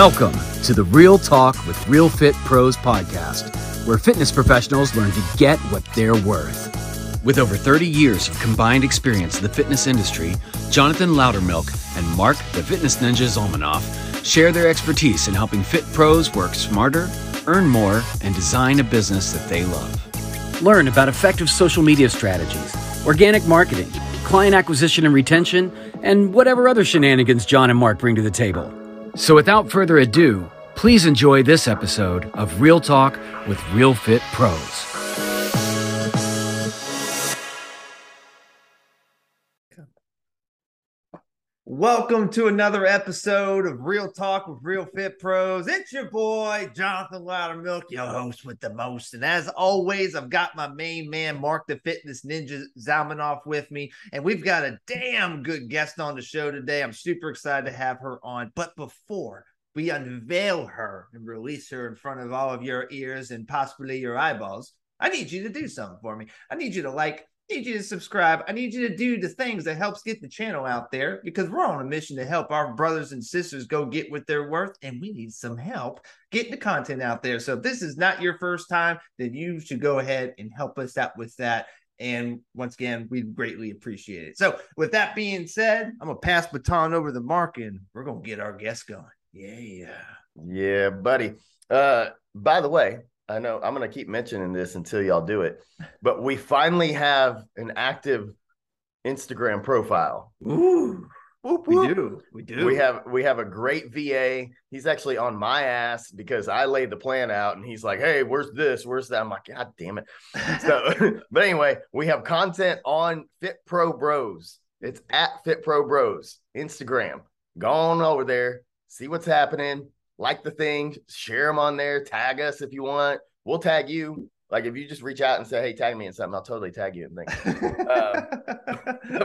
Welcome to the Real Talk with Real Fit Pros podcast, where fitness professionals learn to get what they're worth. With over 30 years of combined experience in the fitness industry, Jonathan Loudermilk and Mark the Fitness Ninja Zalmanoff share their expertise in helping fit pros work smarter, earn more, and design a business that they love. Learn about effective social media strategies, organic marketing, client acquisition and retention, and whatever other shenanigans John and Mark bring to the table. So without further ado, please enjoy this episode of Real Talk with Real Fit Pros. Welcome to another episode of Real Talk with Real Fit Pros. It's your boy, Jonathan Loudermilk, your host with the most. And as always, I've got my main man, Mark the Fitness Ninja Zalmanoff with me. And we've got a damn good guest on the show today. I'm super excited to have her on. But before we unveil her and release her in front of all of your ears and possibly your eyeballs, I need you to do something for me. I need you to like, need you to subscribe. I need you to do the things that helps get the channel out there because we're on a mission to help our brothers and sisters go get what they're worth, and we need some help getting the content out there. So if this is not your first time, then you should go ahead and help us out with that. And once again, we greatly appreciate it. So with that being said, I'm gonna pass baton over the Mark, and we're gonna get our guest going. Yeah, Yeah, yeah, buddy. Uh, by the way, I know I'm going to keep mentioning this until y'all do it, but we finally have an active Instagram profile. Ooh, whoop, we do. We do. We have we have a great VA. He's actually on my ass because I laid the plan out, and he's like, "Hey, where's this? Where's that?" I'm like, "God damn it!" So, but anyway, we have content on Fit Pro Bros. It's at Fit Pro Bros Instagram. Go on over there, see what's happening like the thing, share them on there, tag us if you want. We'll tag you. Like if you just reach out and say, "Hey, tag me in something," I'll totally tag you and uh,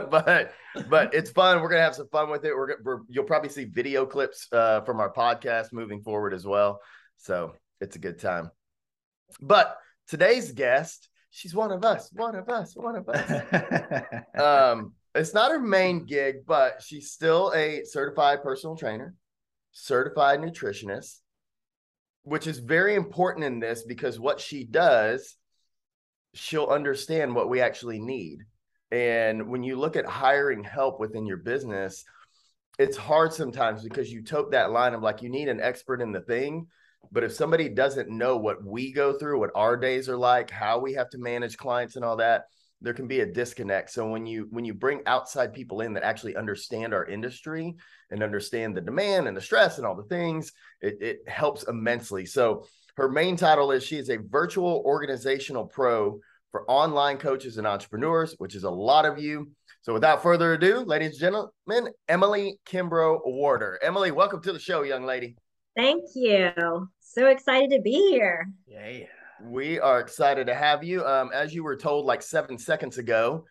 but but it's fun. We're gonna have some fun with it. We're, we're you'll probably see video clips uh, from our podcast moving forward as well. So it's a good time. But today's guest, she's one of us, one of us, one of us. um, it's not her main gig, but she's still a certified personal trainer certified nutritionist, which is very important in this because what she does, she'll understand what we actually need. And when you look at hiring help within your business, it's hard sometimes because you tote that line of like, you need an expert in the thing. But if somebody doesn't know what we go through, what our days are like, how we have to manage clients and all that, there can be a disconnect. So when you when you bring outside people in that actually understand our industry and understand the demand and the stress and all the things it, it helps immensely. So her main title is she is a virtual organizational pro for online coaches and entrepreneurs which is a lot of you. So without further ado ladies and gentlemen emily kimbrough warder. Emily welcome to the show young lady. Thank you. So excited to be here. Yeah we are excited to have you. Um, as you were told like seven seconds ago,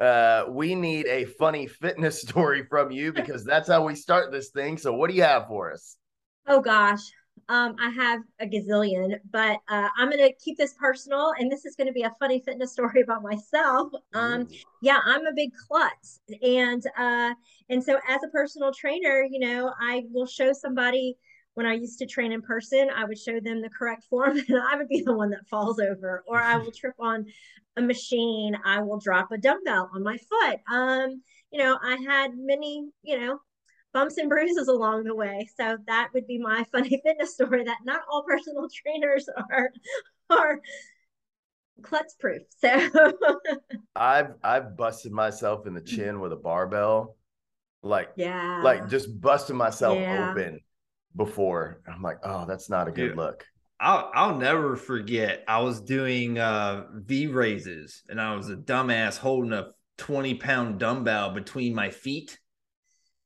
uh, we need a funny fitness story from you because that's how we start this thing. So, what do you have for us? Oh gosh, um, I have a gazillion, but uh, I'm going to keep this personal, and this is going to be a funny fitness story about myself. Um, yeah, I'm a big klutz, and uh, and so as a personal trainer, you know, I will show somebody when I used to train in person, I would show them the correct form and I would be the one that falls over, or I will trip on a machine. I will drop a dumbbell on my foot. Um, you know, I had many, you know, bumps and bruises along the way. So that would be my funny fitness story that not all personal trainers are are klutz proof. So I've I've busted myself in the chin with a barbell. Like yeah, like just busting myself Yeah. open before. I'm like, oh, that's not a good Dude. look. I'll I'll never forget. I was doing uh V raises and I was a dumbass holding a 20 pound dumbbell between my feet.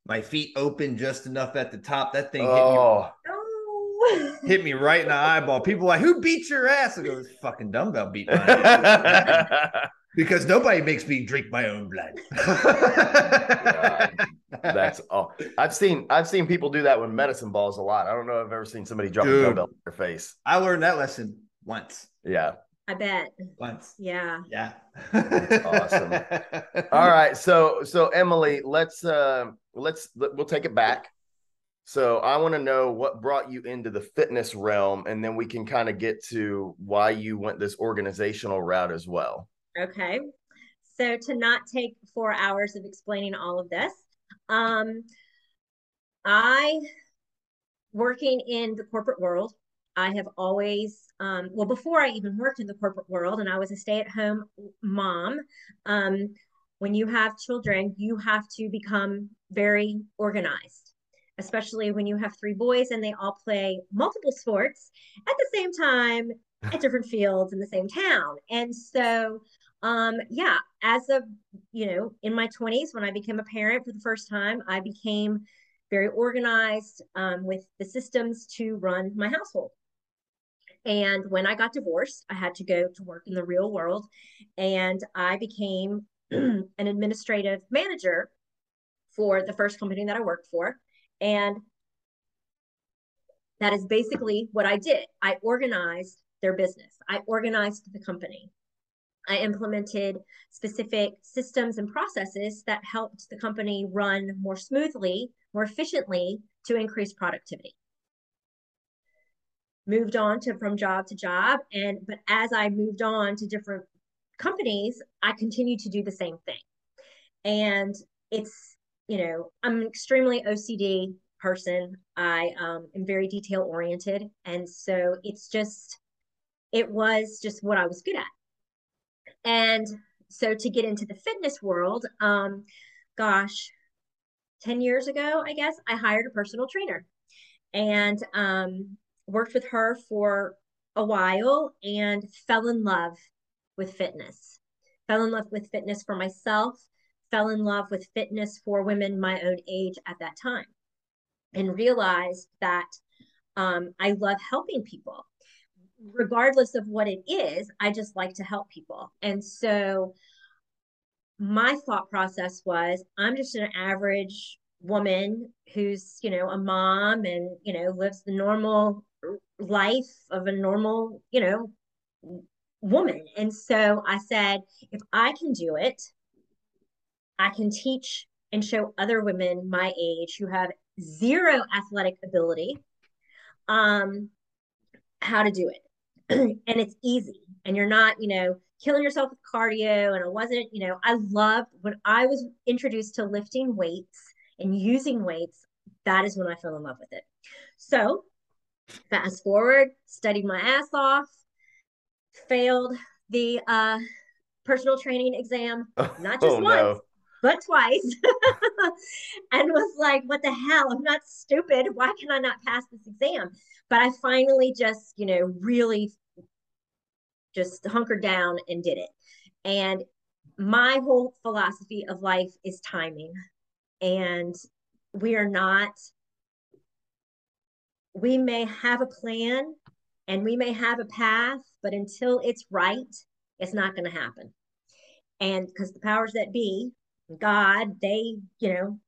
My feet open just enough at the top. That thing hit, Oh, oh. me, hit me right in the eyeball. People like, who beat your ass? I go, this fucking dumbbell beat my ass. because nobody makes me drink my own blood. that's all. I've seen I've seen people do that with medicine balls a lot. I don't know if I've ever seen somebody drop Dude. a dumbbell in their face. I learned that lesson once. Yeah. I bet. Once. Yeah. Yeah. awesome. All right. So so Emily, let's uh let's let, we'll take it back. So I want to know what brought you into the fitness realm, and then we can kind of get to why you went this organizational route as well. Okay. So to not take four hours of explaining all of this, um, I working in the corporate world, I have always um, well before I even worked in the corporate world, and I was a stay-at-home mom. Um, when you have children, you have to become very organized especially when you have three boys and they all play multiple sports at the same time at different fields in the same town. And so, um, yeah, as of, you know, in my 20s, when I became a parent for the first time, I became very organized um, with the systems to run my household. And when I got divorced, I had to go to work in the real world. And I became an administrative manager for the first company that I worked for. And that is basically what I did. I organized their business, I organized the company. I implemented specific systems and processes that helped the company run more smoothly, more efficiently to increase productivity. Moved on to from job to job. And but as I moved on to different companies, I continued to do the same thing. And it's you know, I'm an extremely OCD person. I um, am very detail oriented. And so it's just, it was just what I was good at. And so to get into the fitness world, um, gosh, 10 years ago, I guess, I hired a personal trainer and um, worked with her for a while and fell in love with fitness. Fell in love with fitness for myself fell in love with fitness for women my own age at that time and realized that um, I love helping people. Regardless of what it is, I just like to help people. And so my thought process was I'm just an average woman who's, you know, a mom and, you know, lives the normal life of a normal, you know, woman. And so I said, if I can do it, I can teach and show other women my age who have zero athletic ability um, how to do it. and it's easy. And you're not, you know, killing yourself with cardio. And it wasn't, you know, I loved when I was introduced to lifting weights and using weights, that is when I fell in love with it. So fast forward, studied my ass off, failed the uh, personal training exam, not just oh, once, no but twice and was like, what the hell? I'm not stupid. Why can I not pass this exam? But I finally just, you know, really just hunkered down and did it. And my whole philosophy of life is timing. And we are not, we may have a plan and we may have a path, but until it's right, it's not going to happen. And because the powers that be God, they, you know,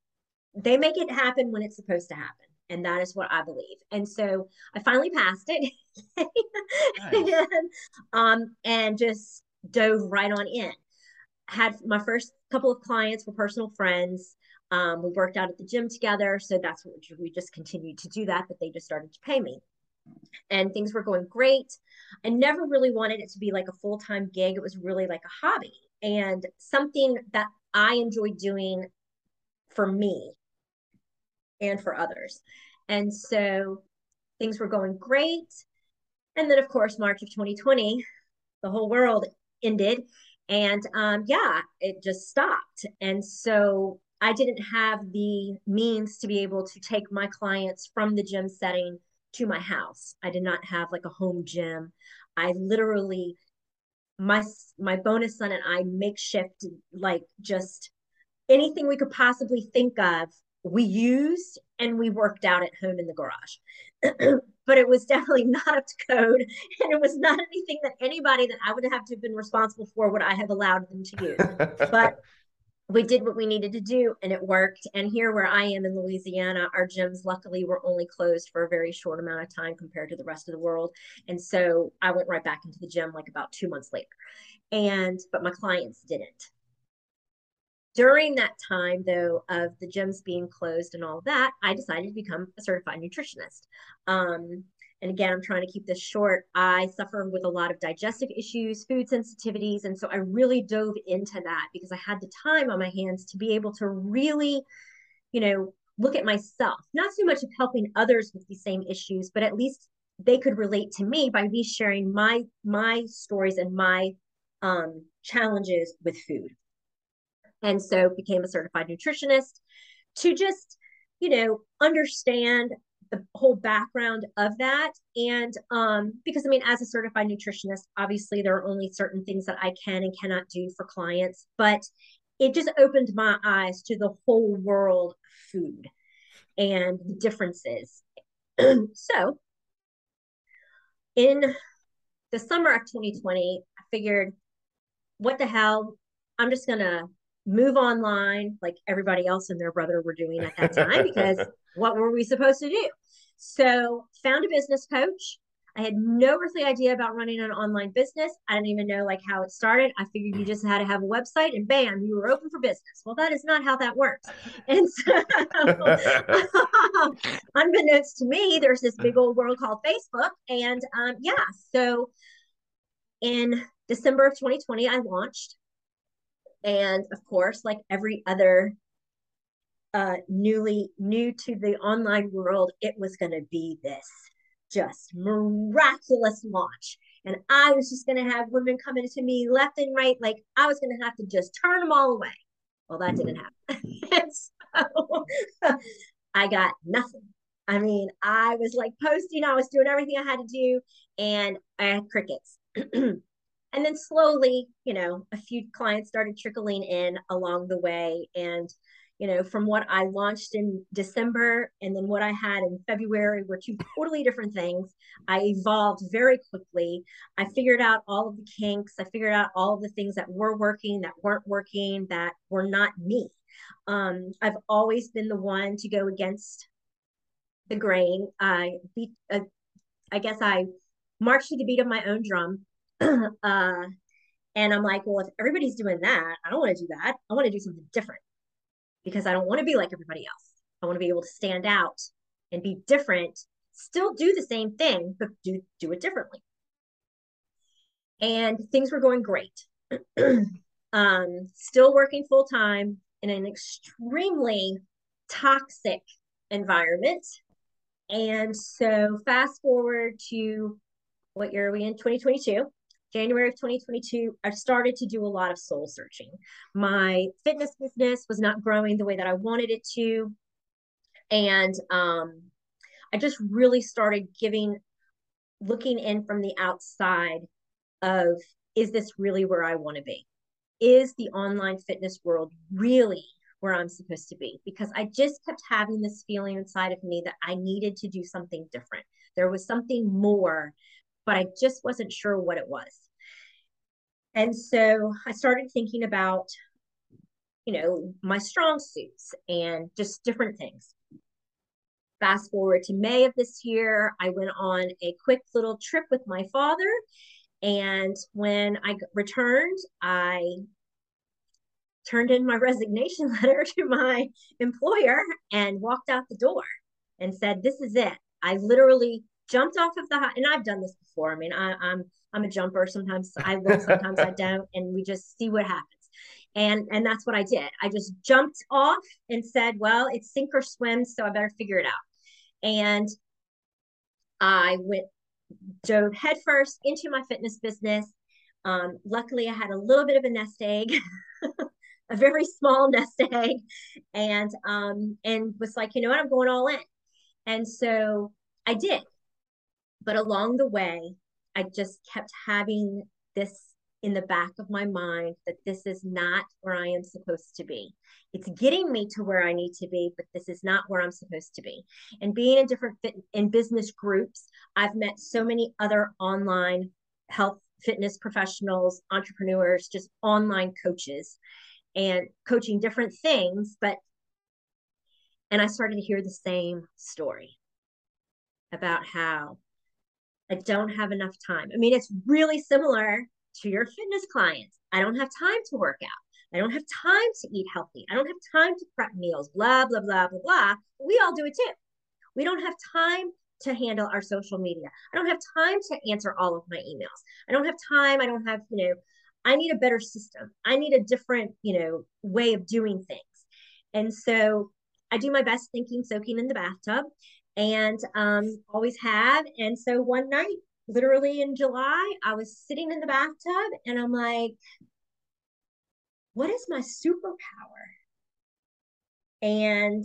they make it happen when it's supposed to happen. And that is what I believe. And so I finally passed it nice. and, um, and just dove right on in. Had my first couple of clients were personal friends. Um, we worked out at the gym together. So that's what we just continued to do that, but they just started to pay me. And things were going great. I never really wanted it to be like a full time gig. It was really like a hobby and something that I enjoyed doing for me and for others. And so things were going great. And then, of course, March of 2020, the whole world ended. And um, yeah, it just stopped. And so I didn't have the means to be able to take my clients from the gym setting to my house. I did not have like a home gym. I literally my my bonus son and I makeshift like just anything we could possibly think of we used and we worked out at home in the garage but it was definitely not up to code and it was not anything that anybody that i would have to have been responsible for would i have allowed them to use but we did what we needed to do and it worked. And here where I am in Louisiana, our gyms luckily were only closed for a very short amount of time compared to the rest of the world. And so I went right back into the gym like about two months later. And but my clients didn't. During that time though of the gyms being closed and all that i decided to become a certified nutritionist. Um, and again i'm trying to keep this short. I suffer with a lot of digestive issues food sensitivities and so i really dove into that because i had the time on my hands to be able to really you know look at myself. Not so much of helping others with these same issues but at least they could relate to me by me sharing my my stories and my um, challenges with food and so became a certified nutritionist to just you know understand the whole background of that. And um because i mean as a certified nutritionist obviously there are only certain things that i can and cannot do for clients but it just opened my eyes to the whole world of food and the differences. So in the summer of 2020 i figured what the hell? I'm just gonna move online like everybody else and their brother were doing at that time because what were we supposed to do? So found a business coach. I had no earthly idea about running an online business. I didn't even know like how it started. I figured you just had to have a website and bam, you were open for business. Well, that is not how that works. And so unbeknownst to me, there's this big old world called Facebook. And um, yeah, so in December of 2020, I launched and of course, like every other uh, newly new to the online world, it was going to be this just miraculous launch. And I was just going to have women coming to me left and right. Like I was going to have to just turn them all away. Well, that didn't happen. so I got nothing. I mean, I was like posting, I was doing everything I had to do, and I had crickets. and then slowly you know a few clients started trickling in along the way. And you know from what i launched in december and then what i had in february were two totally different things. I evolved very quickly. I figured out all of the kinks. I figured out all of the things that were working that weren't working that were not me. Um, i've always been the one to go against the grain. I beat uh, i guess i marched to the beat of my own drum uh, and I'm like, well, if everybody's doing that, I don't want to do that. I want to do something different because I don't want to be like everybody else. I want to be able to stand out and be different, still do the same thing, but do do it differently. And things were going great. um, still working full time in an extremely toxic environment. And so fast forward to what year are we in? 2022. January of 2022, I started to do a lot of soul searching. My fitness business was not growing the way that I wanted it to. And um, I just really started giving, looking in from the outside of, is this really where I want to be? Is the online fitness world really where I'm supposed to be? Because I just kept having this feeling inside of me that I needed to do something different. There was something more but I just wasn't sure what it was. And so I started thinking about, you know, my strong suits and just different things. Fast forward to May of this year, I went on a quick little trip with my father. And when I returned, I turned in my resignation letter to my employer and walked out the door and said, This is it. I literally jumped off of the high, and I've done this before. I mean, I, I'm I'm a jumper. Sometimes I will, sometimes I don't, and we just see what happens. And and that's what I did. I just jumped off and said, well, it's sink or swim, so I better figure it out. And I went dove headfirst into my fitness business. Um, luckily, I had a little bit of a nest egg, a very small nest egg, and um, and was like, you know what, I'm going all in. And so I did. But along the way, I just kept having this in the back of my mind that this is not where I am supposed to be. It's getting me to where I need to be, but this is not where I'm supposed to be. And being in different fit in business groups, I've met so many other online health fitness professionals, entrepreneurs, just online coaches and coaching different things, but and I started to hear the same story about how I don't have enough time. I mean, it's really similar to your fitness clients. I don't have time to work out. I don't have time to eat healthy. I don't have time to prep meals, blah, blah, blah, blah, blah. We all do it too. We don't have time to handle our social media. I don't have time to answer all of my emails. I don't have time. I don't have, you know, I need a better system. I need a different, you know, way of doing things. And so I do my best thinking, soaking in the bathtub and um, always have. And so one night, literally in July, I was sitting in the bathtub and I'm like, what is my superpower? And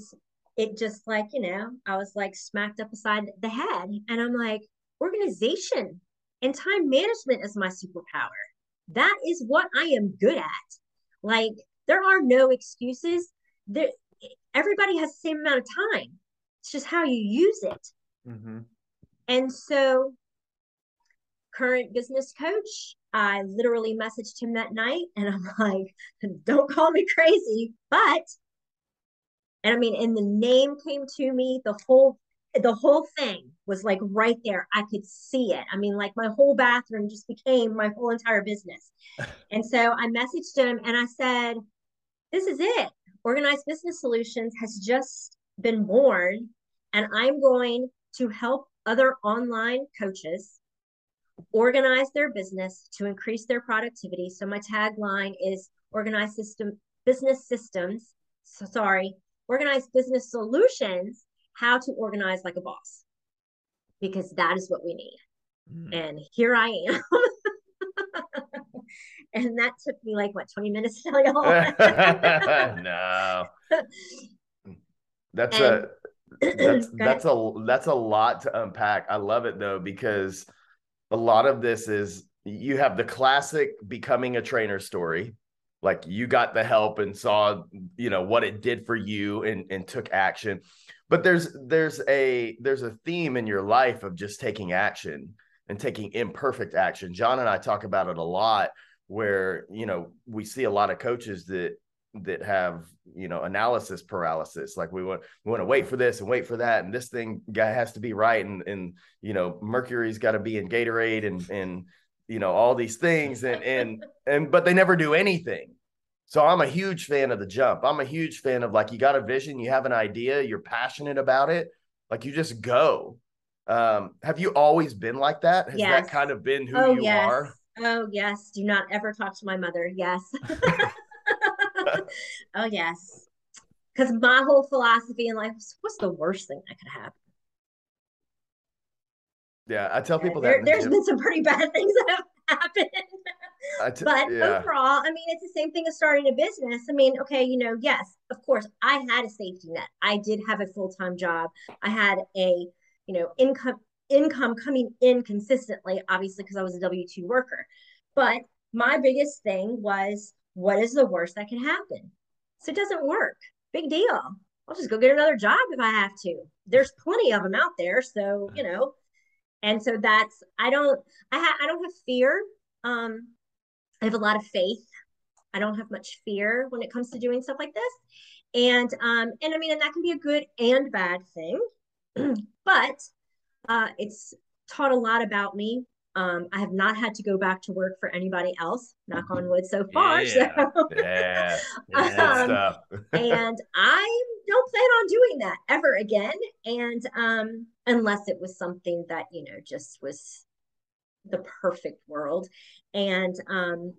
it just like, you know, I was like smacked up beside the head. And I'm like, organization and time management is my superpower. That is what I am good at. Like, there are no excuses. There, everybody has the same amount of time. It's just how you use it. Mm-hmm. And so, current business coach, I literally messaged him that night and I'm like, don't call me crazy, but and I mean, and the name came to me, the whole the whole thing was like right there. I could see it. I mean, like my whole bathroom just became my whole entire business. and so I messaged him and I said, This is it. Organized Business Solutions has just been born, and I'm going to help other online coaches organize their business to increase their productivity. So my tagline is organized system business systems. So sorry, organized business solutions, how to organize like a boss. Because that is what we need. Mm. And here I am. and that took me like what 20 minutes to tell you all no that's and, a that's that's a that's a lot to unpack. I love it though because a lot of this is you have the classic becoming a trainer story. Like you got the help and saw you know what it did for you and and took action. But there's there's a there's a theme in your life of just taking action and taking imperfect action. John and i talk about it a lot where you know we see a lot of coaches that that have you know analysis paralysis. Like we want we want to wait for this and wait for that and this thing guy has to be right and and you know mercury's got to be in retrograde and and you know all these things and and and but they never do anything. So i'm a huge fan of the jump. I'm a huge fan of like you got a vision you have an idea you're passionate about it like you just go. Um have you always been like that? Has yes. that kind of been who oh, you yes. are? Oh yes. Do not ever talk to my mother. Yes oh yes because my whole philosophy in life is what's the worst thing that could happen yeah, I tell people there, that. There's been some pretty bad things that have happened. T- but yeah. overall, I mean, it's the same thing as starting a business. I mean, okay, you know, yes, of course, I had a safety net. I did have a full time job. I had a, you know, income income coming in consistently, obviously, because I was a W two worker. But my biggest thing was, what is the worst that can happen? So it doesn't work. Big deal. I'll just go get another job if I have to. There's plenty of them out there. So, you know, and so that's i don't i ha- i don't have fear um i have a lot of faith i don't have much fear when it comes to doing stuff like this and um and i mean and that can be a good and bad thing but uh it's taught a lot about me um, I have not had to go back to work for anybody else, knock on wood so far. Yeah, so. yeah, yeah um, and I don't plan on doing that ever again. And um, unless it was something that, you know, just was the perfect world. And um,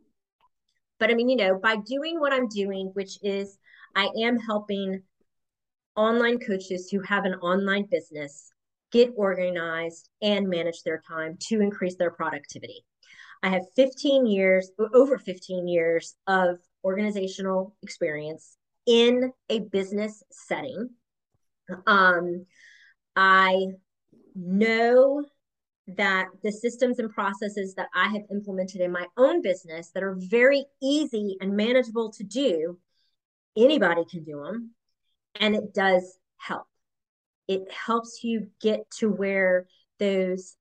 but I mean, you know, by doing what I'm doing, which is I am helping online coaches who have an online business get organized and manage their time to increase their productivity. I have 15 years, over 15 years of organizational experience in a business setting. Um, I know that the systems and processes that I have implemented in my own business that are very easy and manageable to do, anybody can do them. And it does help it helps you get to where those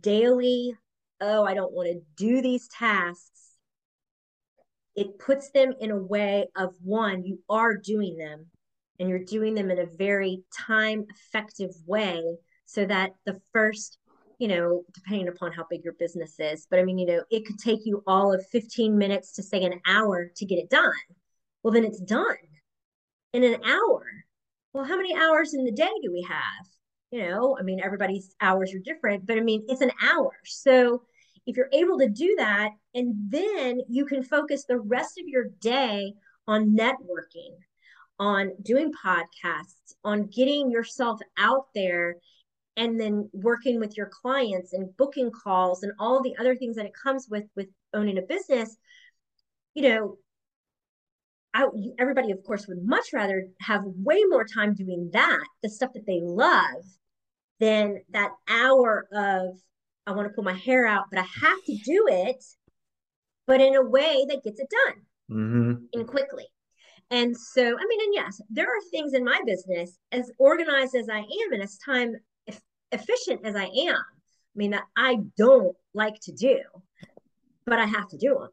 daily, oh, I don't want to do these tasks. It puts them in a way of one, you are doing them and you're doing them in a very time effective way so that the first you know, depending upon how big your business is, but I mean, you know, it could take you all of 15 minutes to say an hour to get it done. Well, then it's done in an hour. Well, how many hours in the day do we have? You know, I mean, everybody's hours are different, but I mean, it's an hour. So if you're able to do that, and then you can focus the rest of your day on networking, on doing podcasts, on getting yourself out there and then working with your clients and booking calls and all the other things that it comes with with owning a business you know I, everybody of course would much rather have way more time doing that the stuff that they love than that hour of i want to pull my hair out but i have to do it but in a way that gets it done mm-hmm. and quickly and so i mean and yes there are things in my business as organized as i am and as time efficient as I am, I mean, that I don't like to do, but I have to do them.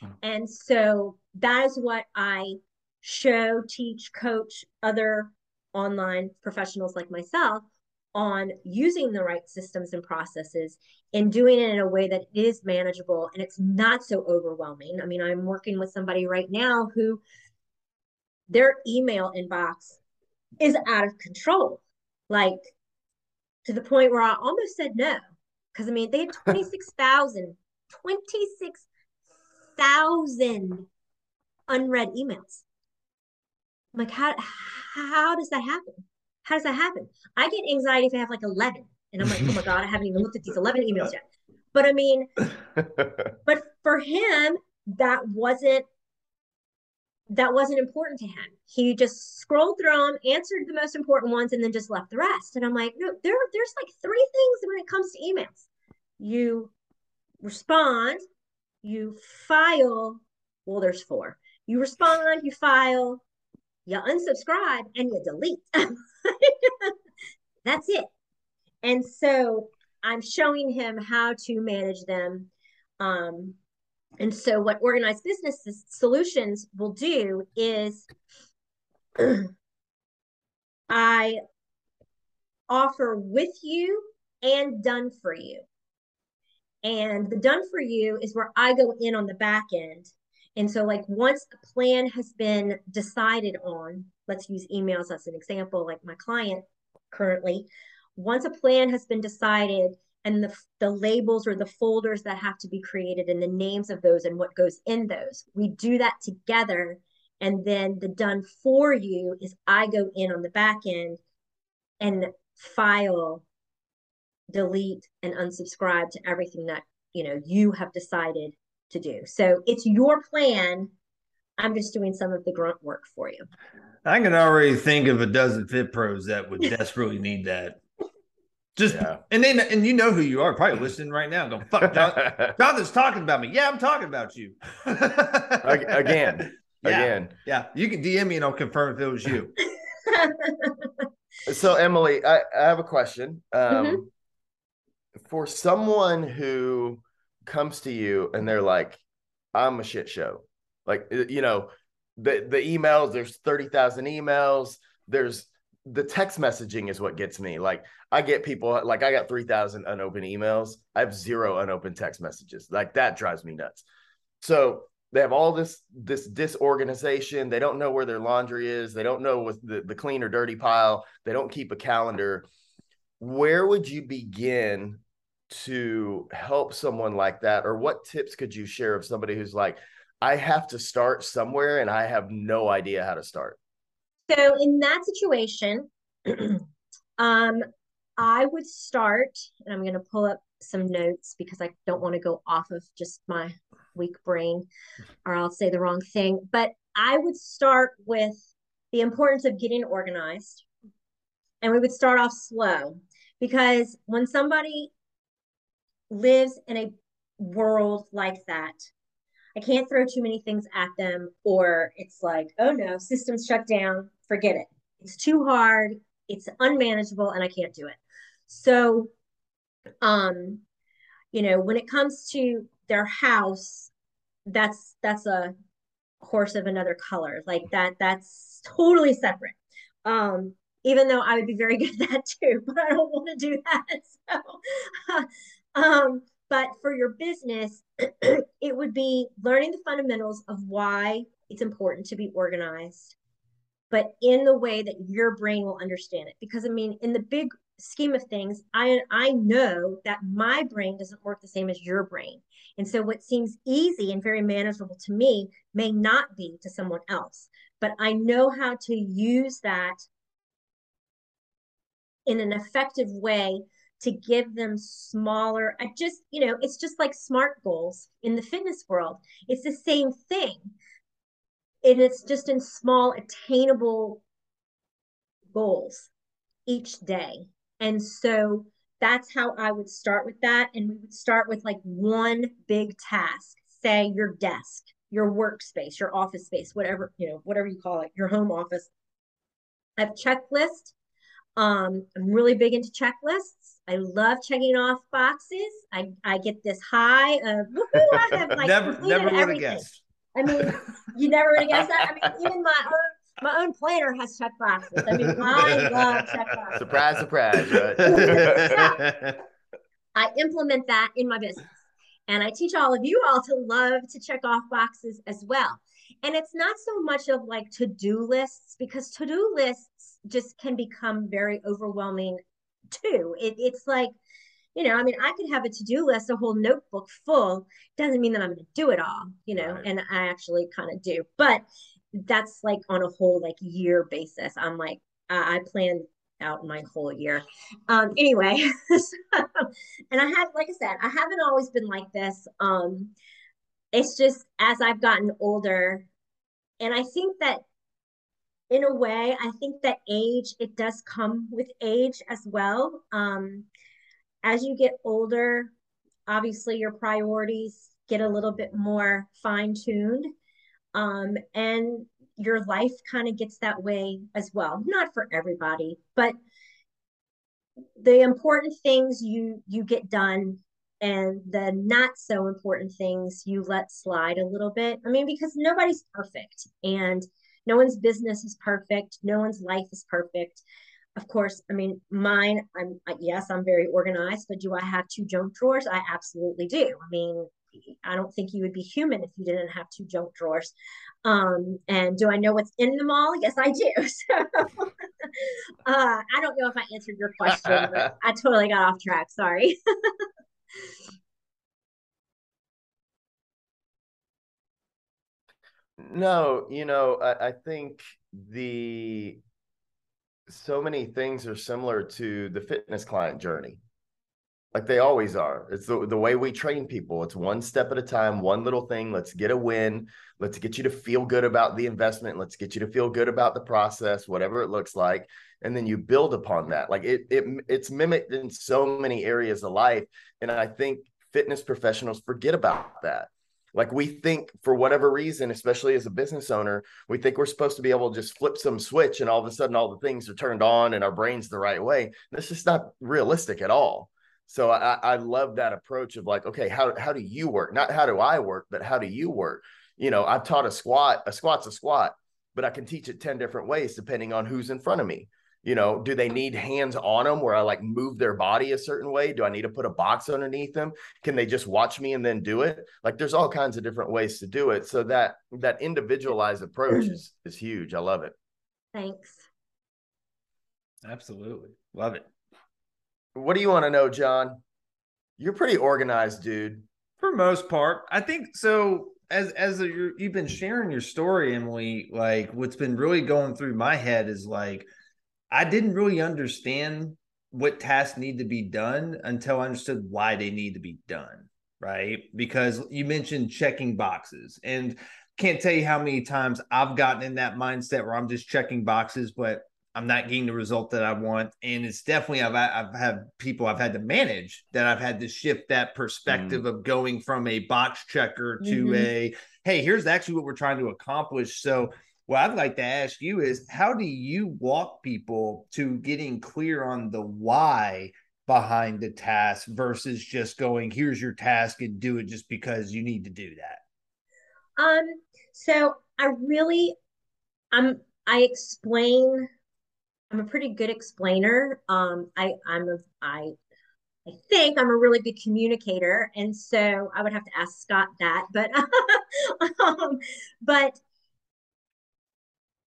Hmm. And so that is what I show, teach, coach other online professionals like myself on using the right systems and processes and doing it in a way that is manageable and it's not so overwhelming. I mean, I'm working with somebody right now who their email inbox is out of control. Like to the point where I almost said no. Because I mean, they had 26,000, 26,000 unread emails. I'm like, how, how does that happen? How does that happen? I get anxiety if I have like 11. And I'm like, oh my God, I haven't even looked at these 11 emails yet. But I mean, but for him, that wasn't that wasn't important to him. He just scrolled through them, answered the most important ones, and then just left the rest. And I'm like, no, there, there's like three things when it comes to emails. You respond, you file. Well, there's four. You respond, you file, you unsubscribe, and you delete. That's it. And so I'm showing him how to manage them. Um, and so, what organized business solutions will do is I offer with you and done for you. And the done for you is where I go in on the back end. And so, like, once a plan has been decided on, let's use emails as an example, like my client currently, once a plan has been decided and the, the labels or the folders that have to be created and the names of those and what goes in those. We do that together. And then the done for you is I go in on the back end and file, delete, and unsubscribe to everything that you know you have decided to do. So it's your plan. I'm just doing some of the grunt work for you. I can already think of a dozen fit pros that would desperately need that. Just yeah. and then and you know who you are, probably listening right now. Go fuck, John, Jonathan's talking about me. Yeah, I'm talking about you again. Yeah. Again, yeah. You can DM me and I'll confirm if it was you. so Emily, I, I, have a question. Um, mm-hmm. For someone who comes to you and they're like, "I'm a shit show," like uh, you know, the the emails. There's thirty thousand emails. There's the text messaging is what gets me. Like I get people like I got 3000 unopened emails. I have zero unopened text messages. Like that drives me nuts. So they have all this this disorganization. They don't know where their laundry is. They don't know what the, the clean or dirty pile. They don't keep a calendar. Where would you begin to help someone like that? Or what tips could you share of somebody who's like, I have to start somewhere and I have no idea how to start? So in that situation, um, I would start, and I'm going to pull up some notes because I don't want to go off of just my weak brain or I'll say the wrong thing. But I would start with the importance of getting organized. And we would start off slow because when somebody lives in a world like that, I can't throw too many things at them, or it's like, oh no, systems shut down, forget it. It's too hard, it's unmanageable, and I can't do it. So, um, you know, when it comes to their house, that's that's a horse of another color. Like that, that's totally separate. Um, even though I would be very good at that too, but I don't want to do that. So, um, but for your business, it would be learning the fundamentals of why it's important to be organized, but in the way that your brain will understand it. Because I mean, in the big scheme of things, I I know that my brain doesn't work the same as your brain. And so what seems easy and very manageable to me may not be to someone else. But I know how to use that in an effective way to give them smaller i just you know it's just like smart goals in the fitness world. It's the same thing. And it's just in small attainable goals each day. And so that's how i would start with that. And we would start with like one big task. Say your desk your workspace your office space whatever you know whatever you call it your home office. Have checklist um, i'm really big into checklists I love checking off boxes. I, I get this high of woohoo, I have like never never would have guessed. I mean, you never would have guessed that. I mean, even my own my own planner has check boxes. I mean, I love check boxes. Surprise, surprise, right? I implement that in my business. And I teach all of you all to love to check off boxes as well. And it's not so much of like to do lists because to do lists just can become very overwhelming too. It, it's like, you know, I mean, I could have a to do list, a whole notebook full. Doesn't mean that I'm going to do it all, you know, right. and I actually kind of do. But that's like on a whole like year basis. I'm like, I, I plan out my whole year. Um, anyway, so, and I have, like I said, I haven't always been like this. Um, it's just as I've gotten older, and I think that in a way, I think that age, it does come with age as well. Um, as you get older, obviously your priorities get a little bit more fine tuned. Um, and your life kind of gets that way as well. Not for everybody, but the important things you you get done and the not so important things you let slide a little bit. I mean, because nobody's perfect and no one's business is perfect. No one's life is perfect. Of course i mean mine i'm yes i'm very organized but do i have two junk drawers? I absolutely do. I mean i don't think you would be human if you didn't have two junk drawers. Um, and do i know what's in them all? Yes i do. So uh, i don't know if i answered your question i totally got off track. Sorry No, you know, I, I think the so many things are similar to the fitness client journey. Like they always are. It's the, the way we train people. It's one step at a time, one little thing. Let's get a win. Let's get you to feel good about the investment. Let's get you to feel good about the process, whatever it looks like. And then you build upon that. Like it, it it's mimicked in so many areas of life. And I think fitness professionals forget about that like we think for whatever reason, especially as a business owner, we think we're supposed to be able to just flip some switch and all of a sudden all the things are turned on and our brain's the right way. That's just not realistic at all. So I, I love that approach of like, okay, how how do you work? Not how do I work, but how do you work? You know, I've taught a squat, a squat's a squat, but I can teach it 10 different ways depending on who's in front of me you know do they need hands on them where i like move their body a certain way? Do i need to put a box underneath them can they just watch me and then do it? Like there's all kinds of different ways to do it. So that that individualized approach mm. is is huge. I love it. Thanks. Absolutely. Love it. What do you want to know john? You're pretty organized dude. For most part. I think so as as a, you've been sharing your story emily like what's been really going through my head is like I didn't really understand what tasks need to be done until I understood why they need to be done. Right. Because you mentioned checking boxes and can't tell you how many times I've gotten in that mindset where I'm just checking boxes, but I'm not getting the result that I want. And it's definitely I've I've had people I've had to manage that I've had to shift that perspective mm. of going from a box checker to mm-hmm. a hey, here's actually what we're trying to accomplish. So what I'd like to ask you is how do you walk people to getting clear on the why behind the task versus just going, here's your task and do it just because you need to do that? Um, so I really um I explain I'm a pretty good explainer. Um, I I'm a I I think I'm a really good communicator, and so I would have to ask Scott that. But um, but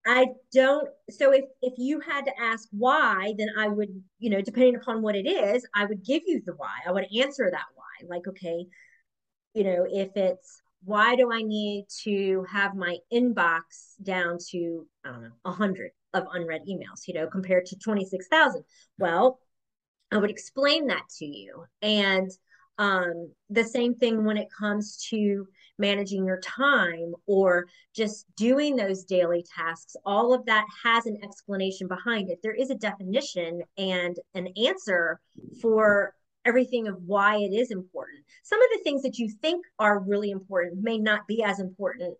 I don't. So if if you had to ask why, then I would, you know, depending upon what it is, I would give you the why. I would answer that why. Like, okay, you know, if it's why do I need to have my inbox down to I don't know a hundred of unread emails, you know, compared to twenty six thousand? Well, I would explain that to you, and um, the same thing when it comes to managing your time or just doing those daily tasks. All of that has an explanation behind it. There is a definition and an answer for everything of why it is important. Some of the things that you think are really important may not be as important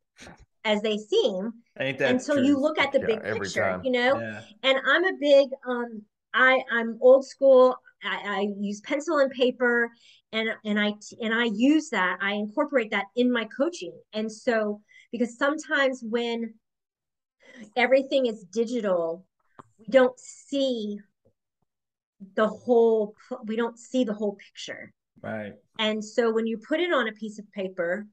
as they seem until true? you look at the yeah, big picture, time. you know? Yeah. And I'm a big um I I'm old school. I, I use pencil and paper and and I and I use that I incorporate that in my coaching. And so because sometimes when everything is digital we don't see the whole we don't see the whole picture. Right. And so when you put it on a piece of paper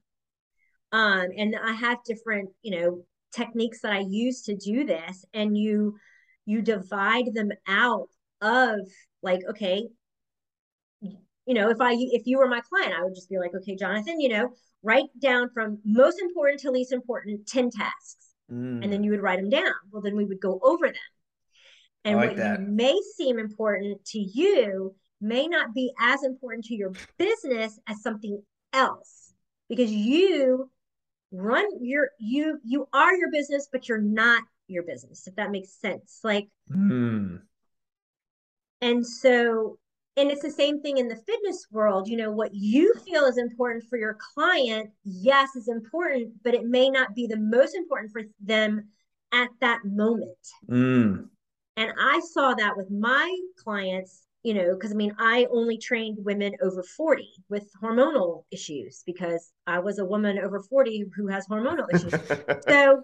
um and I have different you know techniques that I use to do this and you you divide them out of like okay you know if i if you were my client i would just be like okay jonathan you know write down from most important to least important 10 tasks mm. and then you would write them down well then we would go over them and like what that. may seem important to you may not be as important to your business as something else because you run your you you are your business but you're not your business if that makes sense like mm. And so and it's the same thing in the fitness world you know what you feel is important for your client yes is important but it may not be the most important for them at that moment. Mm. and i saw that with my clients you know because i mean i only trained women over 40 with hormonal issues because i was a woman over 40 who has hormonal issues. So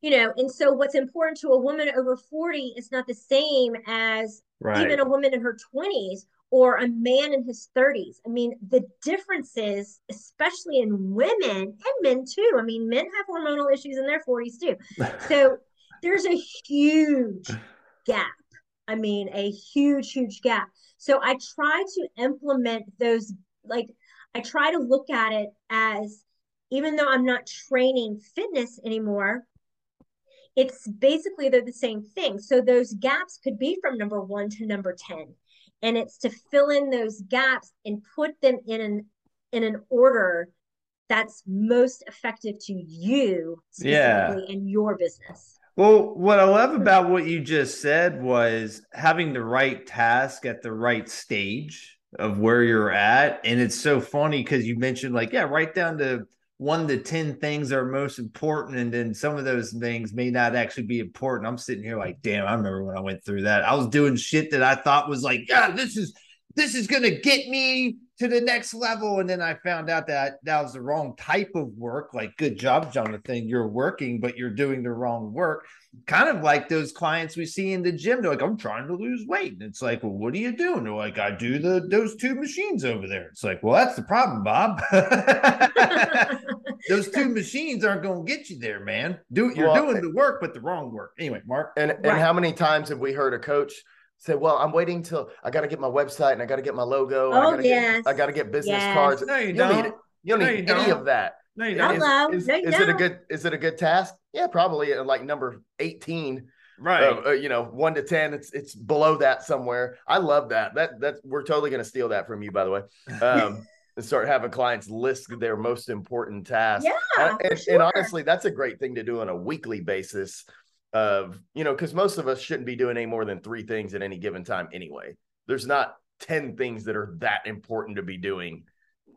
you know and so what's important to a woman over 40 is not the same as right. even a woman in her 20s or a man in his 30s i mean the differences especially in women and men too. I mean men have hormonal issues in their 40s too. So there's a huge gap. I mean a huge huge gap. So i try to implement those like i try to look at it as even though i'm not training fitness anymore it's basically they're the same thing. So those gaps could be from number one to number 10. And it's to fill in those gaps and put them in an in an order that's most effective to you specifically yeah. in your business. Well, what I love about what you just said was having the right task at the write stage of where you're at. And it's so funny because you mentioned, like, yeah, right down to one to 10 things are most important. And then some of those things may not actually be important. I'm sitting here like, damn, I remember when I went through that. I was doing shit that I thought was like, yeah, this is this is gonna get me to the next level. And then I found out that that was the wrong type of work. Like, good job, Jonathan. You're working, but you're doing the wrong work. Kind of like those clients we see in the gym. They're like, I'm trying to lose weight. And it's like, well, what are you doing? They're like, I do the those two machines over there. It's like, well, that's the problem, Bob. those two machines aren't going to get you there, man. Do you're well, doing the work, but the wrong work. Anyway, Mark. And and how many times have we heard a coach say, "Well, I'm waiting till I got to get my website and I got to get my logo. Oh, I gotta yes. Get, I got to get business yes. cards." No, you, you don't. Need, you don't no, need you any don't. of that. No, you don't. Hello. Is, no, is, is it a good? Is it a good task? Yeah, probably. at Like number eighteen right uh, uh, you know one to ten it's it's below that somewhere i love that that that we're totally going to steal that from you by the way um and start having clients list their most important tasks. Yeah and, sure. and honestly that's a great thing to do on a weekly basis of you know because most of us shouldn't be doing any more than three things at any given time anyway. There's not 10 things that are that important to be doing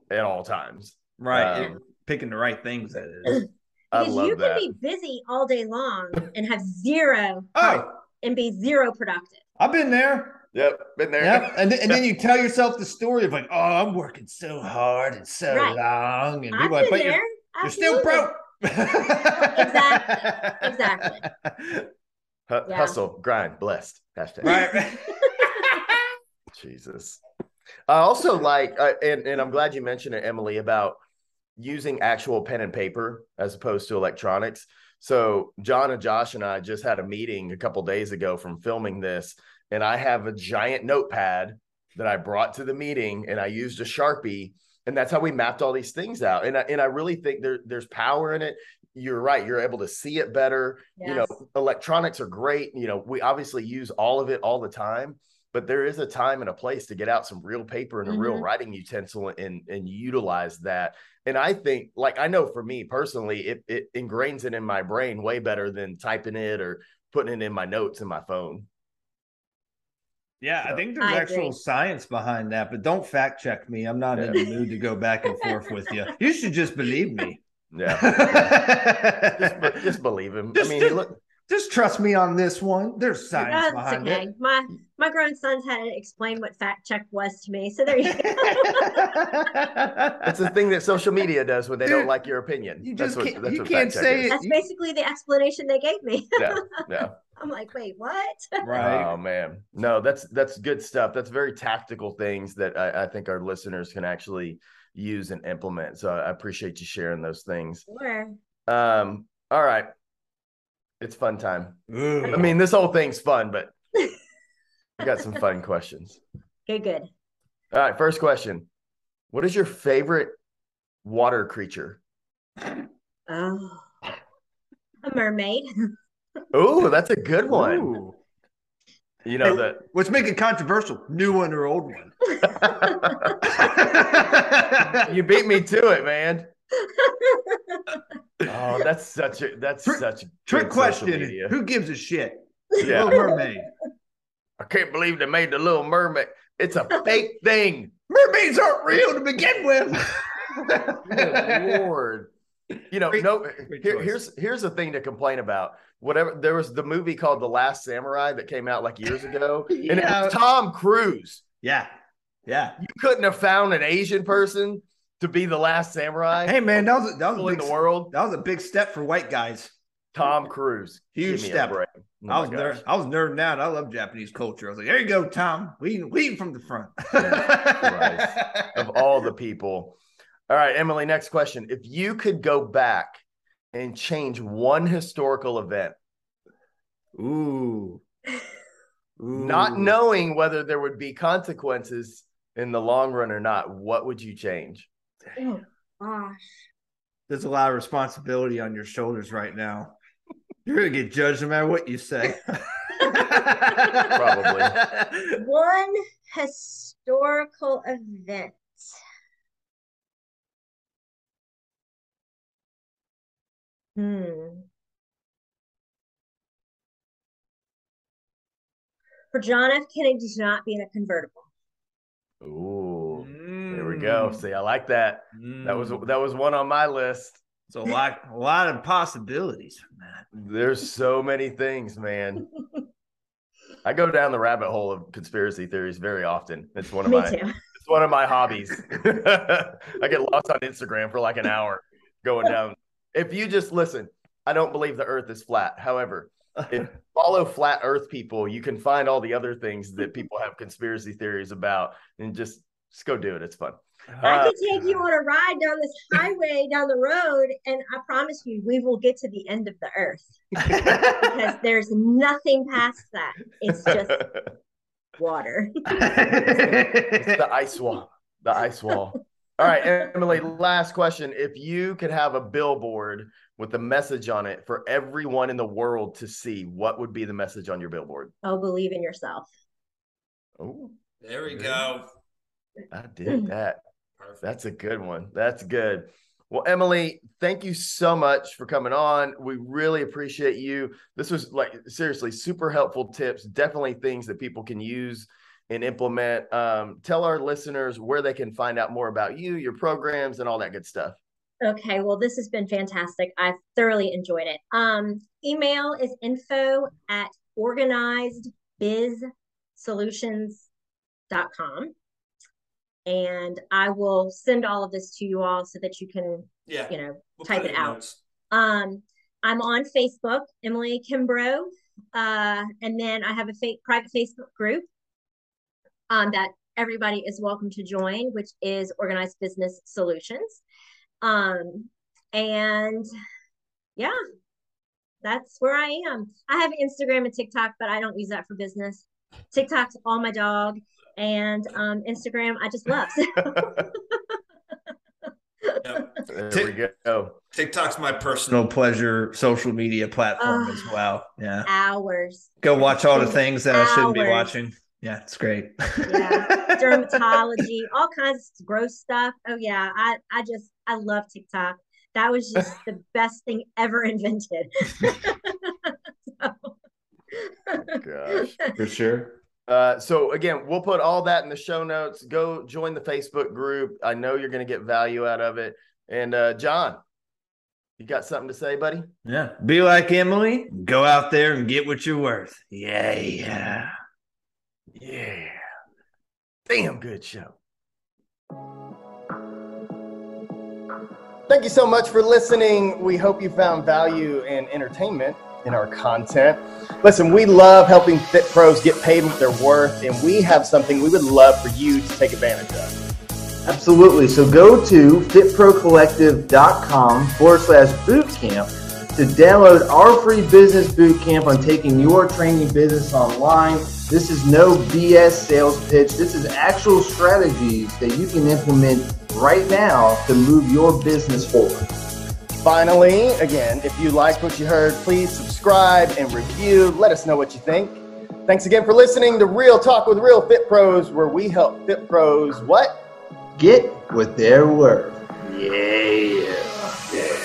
at all times. Right. Um, picking the right things that is. Because you can be busy all day long and have zero oh. and be zero productive. I've been there Yep, been there. Yep. And, then, and then you tell yourself the story of like, oh, I'm working so hard and so right. long. And I've people like, but there. you're, you're still broke. exactly. Exactly. H- Yeah. Hustle, grind, blessed. Hashtag. Right. Jesus. I also like, uh, and, and I'm glad you mentioned it, Emily, about using actual pen and paper as opposed to electronics. So, John and Josh and I just had a meeting a couple days ago from filming this, and I have a giant notepad that I brought to the meeting, and I used a Sharpie, and that's how we mapped all these things out. And I, and I really think there, there's power in it. You're right. You're able to see it better. You know, electronics are great. You know, we obviously use all of it all the time, but there is a time and a place to get out some real paper and a real Mhm. writing utensil and and utilize that. And I think, like I know for me personally, it it ingrains it in my brain way better than typing it or putting it in my notes in my phone. Yeah, I think there's I actual agree. science behind that, but don't fact check me. I'm not in the mood to go back and forth with you. You should just believe me. Yeah, just, just, just believe him. Just- I mean, just- look, trust me on this one. There's science That's behind okay. it. My my grown sons had to explain what fact check was to me. So there you go. it's a thing that social media does when they don't like your opinion. you That's just what- can't- that's you what can't say is. That's basically the explanation they gave me. Yeah, yeah. I'm like, wait, what? right. Oh man, no, that's that's good stuff. That's very tactical things that I, I think our listeners can actually use and implement. So I appreciate you sharing those things. Sure. Um, all right, it's fun time. Ooh. I mean, this whole thing's fun, but I got some fun questions. Good, good. All right, first question: What is your favorite water creature? Oh, a mermaid. Oh, that's a good one. Ooh. You know Hey, Let's make it controversial. New one or old one? you beat me to it, man. Oh, that's such a that's Trick- such a Trick question. Who gives a shit? Yeah. Little Mermaid. I can't believe they made the Little Mermaid. It's a fake thing. Mermaids aren't real to begin with. Good Lord. You know, Great- no. Here, here's here's the thing to complain about. Whatever there was the movie called The Last Samurai that came out like years ago, and it was Tom Cruise. Yeah. Yeah. You couldn't have found an Asian person to be the last samurai Hey man, that was a, that was a in big the world. that was a big step for white guys. Tom Cruise, Huge Give me a step. Oh I was ner- I was nerding out. I love Japanese culture. I was like, there you go, Tom. We leading from the front. of all the people. All right, Emily, next question. If you could go back and change one historical event, Ooh. not knowing whether there would be consequences in the long run or not, what would you change? Oh gosh. There's a lot of responsibility on your shoulders right now. You're gonna get judged no matter what you say. Probably. One historical event. Hmm. For John F. Kennedy to not be in a convertible. Ooh, there we go. Mm. See, I like that. That was Mm. that was one on my list. It's a lot, a lot of possibilities from that. There's so many things, man. I go down the rabbit hole of conspiracy theories very often. It's one of Me my too. It's one of my hobbies. I get lost on Instagram for like an hour going down. If you just listen, I don't believe the earth is flat. However, if follow flat earth people, you can find all the other things that people have conspiracy theories about and just just go do it. It's fun. I Uh, could take you on a ride down this highway down the road, and I promise you, we will get to the end of the earth because there's nothing past that. It's just water. it's the ice wall. The ice wall. All right, Emily, last question. If you could have a billboard with a message on it for everyone in the world to see, what would be the message on your billboard? Oh, believe in yourself. Oh, there we go. I did hmm. that. Perfect. That's a good one. That's good. Well, Emily, thank you so much for coming on. We really appreciate you. This was like seriously super helpful tips, definitely things that people can use and implement. Um, tell our listeners where they can find out more about you, your programs, and all that good stuff. Okay, well, this has been fantastic. I've thoroughly enjoyed it. Um, email is info at organizedbizsolutions.com. And I will send all of this to you all so that you can, Yeah. you know, we'll type put it out. notes. Um, I'm on Facebook, Emily Kimbrough, Uh, and then I have a fake private Facebook group um, that everybody is welcome to join, which is Organized Business Solutions. Um, and yeah, that's where I am. I have Instagram and TikTok, but I don't use that for business. TikTok's all my dog, and um, Instagram I just love. Yep. There we go. TikTok's my personal pleasure social media platform uh, as well. Yeah. Hours. Go watch all the things that hours. I shouldn't be watching. Yeah, it's great. yeah. Dermatology, all kinds of gross stuff. Oh yeah. I, I just I love TikTok. That was just the best thing ever invented. so. Gosh. For sure. Uh, so again, we'll put all that in the show notes. Go join the Facebook group. I know you're going to get value out of it. And uh, John, you got something to say, buddy? Yeah. Be like Emily. Go out there and get what you're worth. Yeah, yeah, yeah. Damn good show. Thank you so much for listening. We hope you found value and entertainment in our content. Listen, we love helping fit pros get paid what they're worth, and we have something we would love for you to take advantage of. Absolutely. So go to fitprocollective.com forward slash bootcamp to download our free business bootcamp on taking your training business online. This is no BS sales pitch. This is actual strategies that you can implement right now to move your business forward. Finally, again, if you liked what you heard, please subscribe and review. Let us know what you think. Thanks again for listening to Real Talk with Real Fit Pros, where we help fit pros what? Get what they're worth. Yeah.